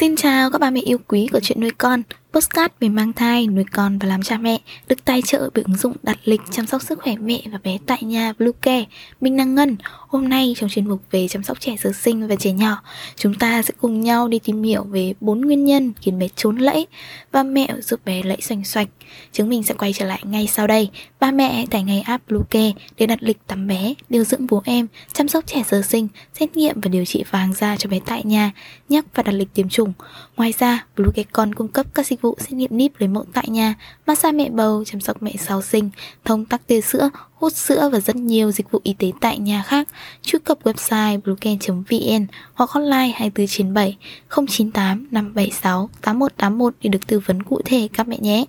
Xin chào các bà mẹ yêu quý của chuyện nuôi con. Postcard về mang thai, nuôi con và làm cha mẹ được tài trợ bởi ứng dụng đặt lịch chăm sóc sức khỏe mẹ và bé tại nhà Bluecare. Mình Năng Ngân, hôm nay trong chuyên mục về chăm sóc trẻ sơ sinh và trẻ nhỏ, chúng ta sẽ cùng nhau đi tìm hiểu về bốn nguyên nhân khiến bé trốn lẫy và mẹ giúp bé lẫy xoành xoạch. Chúng mình sẽ quay trở lại ngay sau đây. Ba mẹ hãy tải ngay app Bluecare để đặt lịch tắm bé, điều dưỡng bố em, chăm sóc trẻ sơ sinh, xét nghiệm và điều trị vàng da cho bé tại nhà, nhắc và đặt lịch tiêm chủng. Ngoài ra, Bluecare còn cung cấp các dịch vụ vụ xét nghiệm níp lấy mẫu tại nhà, massage mẹ bầu, chăm sóc mẹ sau sinh, thông tắc tia sữa, hút sữa và rất nhiều dịch vụ y tế tại nhà khác. Truy cập website bluecare.vn hoặc hotline 2497 098 576 8181 để được tư vấn cụ thể các mẹ nhé.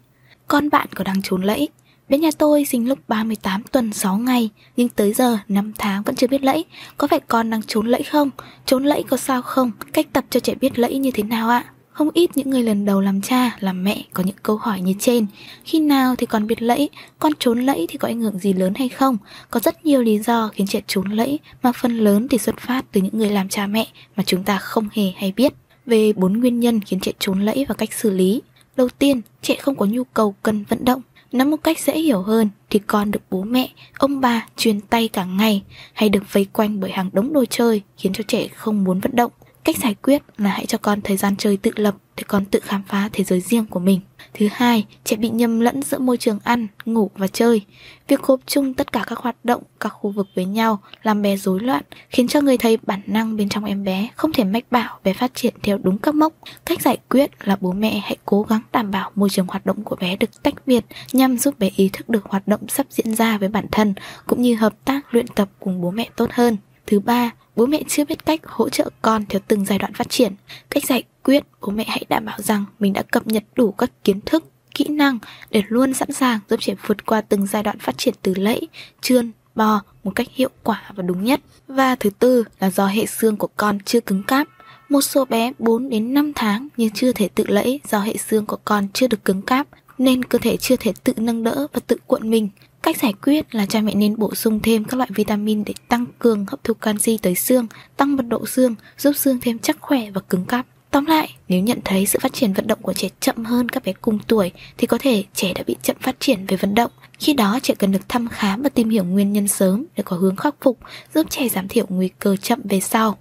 Con bạn có đang trốn lẫy? Bên nhà tôi sinh lúc 38 tuần 6 ngày Nhưng tới giờ 5 tháng vẫn chưa biết lẫy Có phải con đang trốn lẫy không? Trốn lẫy có sao không? Cách tập cho trẻ biết lẫy như thế nào ạ? Không ít những người lần đầu làm cha, làm mẹ có những câu hỏi như trên Khi nào thì còn biệt lẫy? Con trốn lẫy thì có ảnh hưởng gì lớn hay không? Có rất nhiều lý do khiến trẻ trốn lẫy Mà phần lớn thì xuất phát từ những người làm cha mẹ Mà chúng ta không hề hay biết Về bốn nguyên nhân khiến trẻ trốn lẫy và cách xử lý Đầu tiên, trẻ không có nhu cầu cần vận động Nói một cách dễ hiểu hơn thì con được bố mẹ, ông bà truyền tay cả ngày hay được vây quanh bởi hàng đống đồ chơi khiến cho trẻ không muốn vận động. Cách giải quyết là hãy cho con thời gian chơi tự lập để con tự khám phá thế giới riêng của mình. Thứ hai, trẻ bị nhầm lẫn giữa môi trường ăn, ngủ và chơi. Việc gộp chung tất cả các hoạt động, các khu vực với nhau làm bé rối loạn, khiến cho người thầy bản năng bên trong em bé không thể mách bảo bé phát triển theo đúng các mốc. Cách giải quyết là bố mẹ hãy cố gắng đảm bảo môi trường hoạt động của bé được tách biệt nhằm giúp bé ý thức được hoạt động sắp diễn ra với bản thân cũng như hợp tác luyện tập cùng bố mẹ tốt hơn. Thứ ba, bố mẹ chưa biết cách hỗ trợ con theo từng giai đoạn phát triển. Cách giải quyết, bố mẹ hãy đảm bảo rằng mình đã cập nhật đủ các kiến thức, kỹ năng để luôn sẵn sàng giúp trẻ vượt qua từng giai đoạn phát triển từ lẫy, trươn, bò một cách hiệu quả và đúng nhất. Và thứ tư là do hệ xương của con chưa cứng cáp. Một số bé 4 đến 5 tháng nhưng chưa thể tự lẫy do hệ xương của con chưa được cứng cáp nên cơ thể chưa thể tự nâng đỡ và tự cuộn mình. Cách giải quyết là cha mẹ nên bổ sung thêm các loại vitamin để tăng cường hấp thu canxi tới xương, tăng mật độ xương, giúp xương thêm chắc khỏe và cứng cáp. Tóm lại, nếu nhận thấy sự phát triển vận động của trẻ chậm hơn các bé cùng tuổi thì có thể trẻ đã bị chậm phát triển về vận động. Khi đó trẻ cần được thăm khám và tìm hiểu nguyên nhân sớm để có hướng khắc phục, giúp trẻ giảm thiểu nguy cơ chậm về sau.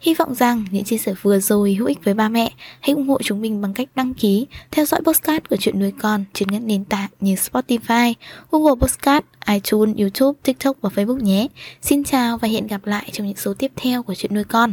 Hy vọng rằng những chia sẻ vừa rồi hữu ích với ba mẹ. Hãy ủng hộ chúng mình bằng cách đăng ký, theo dõi podcast của chuyện nuôi con trên các nền tảng như Spotify, Google Podcast, iTunes, YouTube, TikTok và Facebook nhé. Xin chào và hẹn gặp lại trong những số tiếp theo của chuyện nuôi con.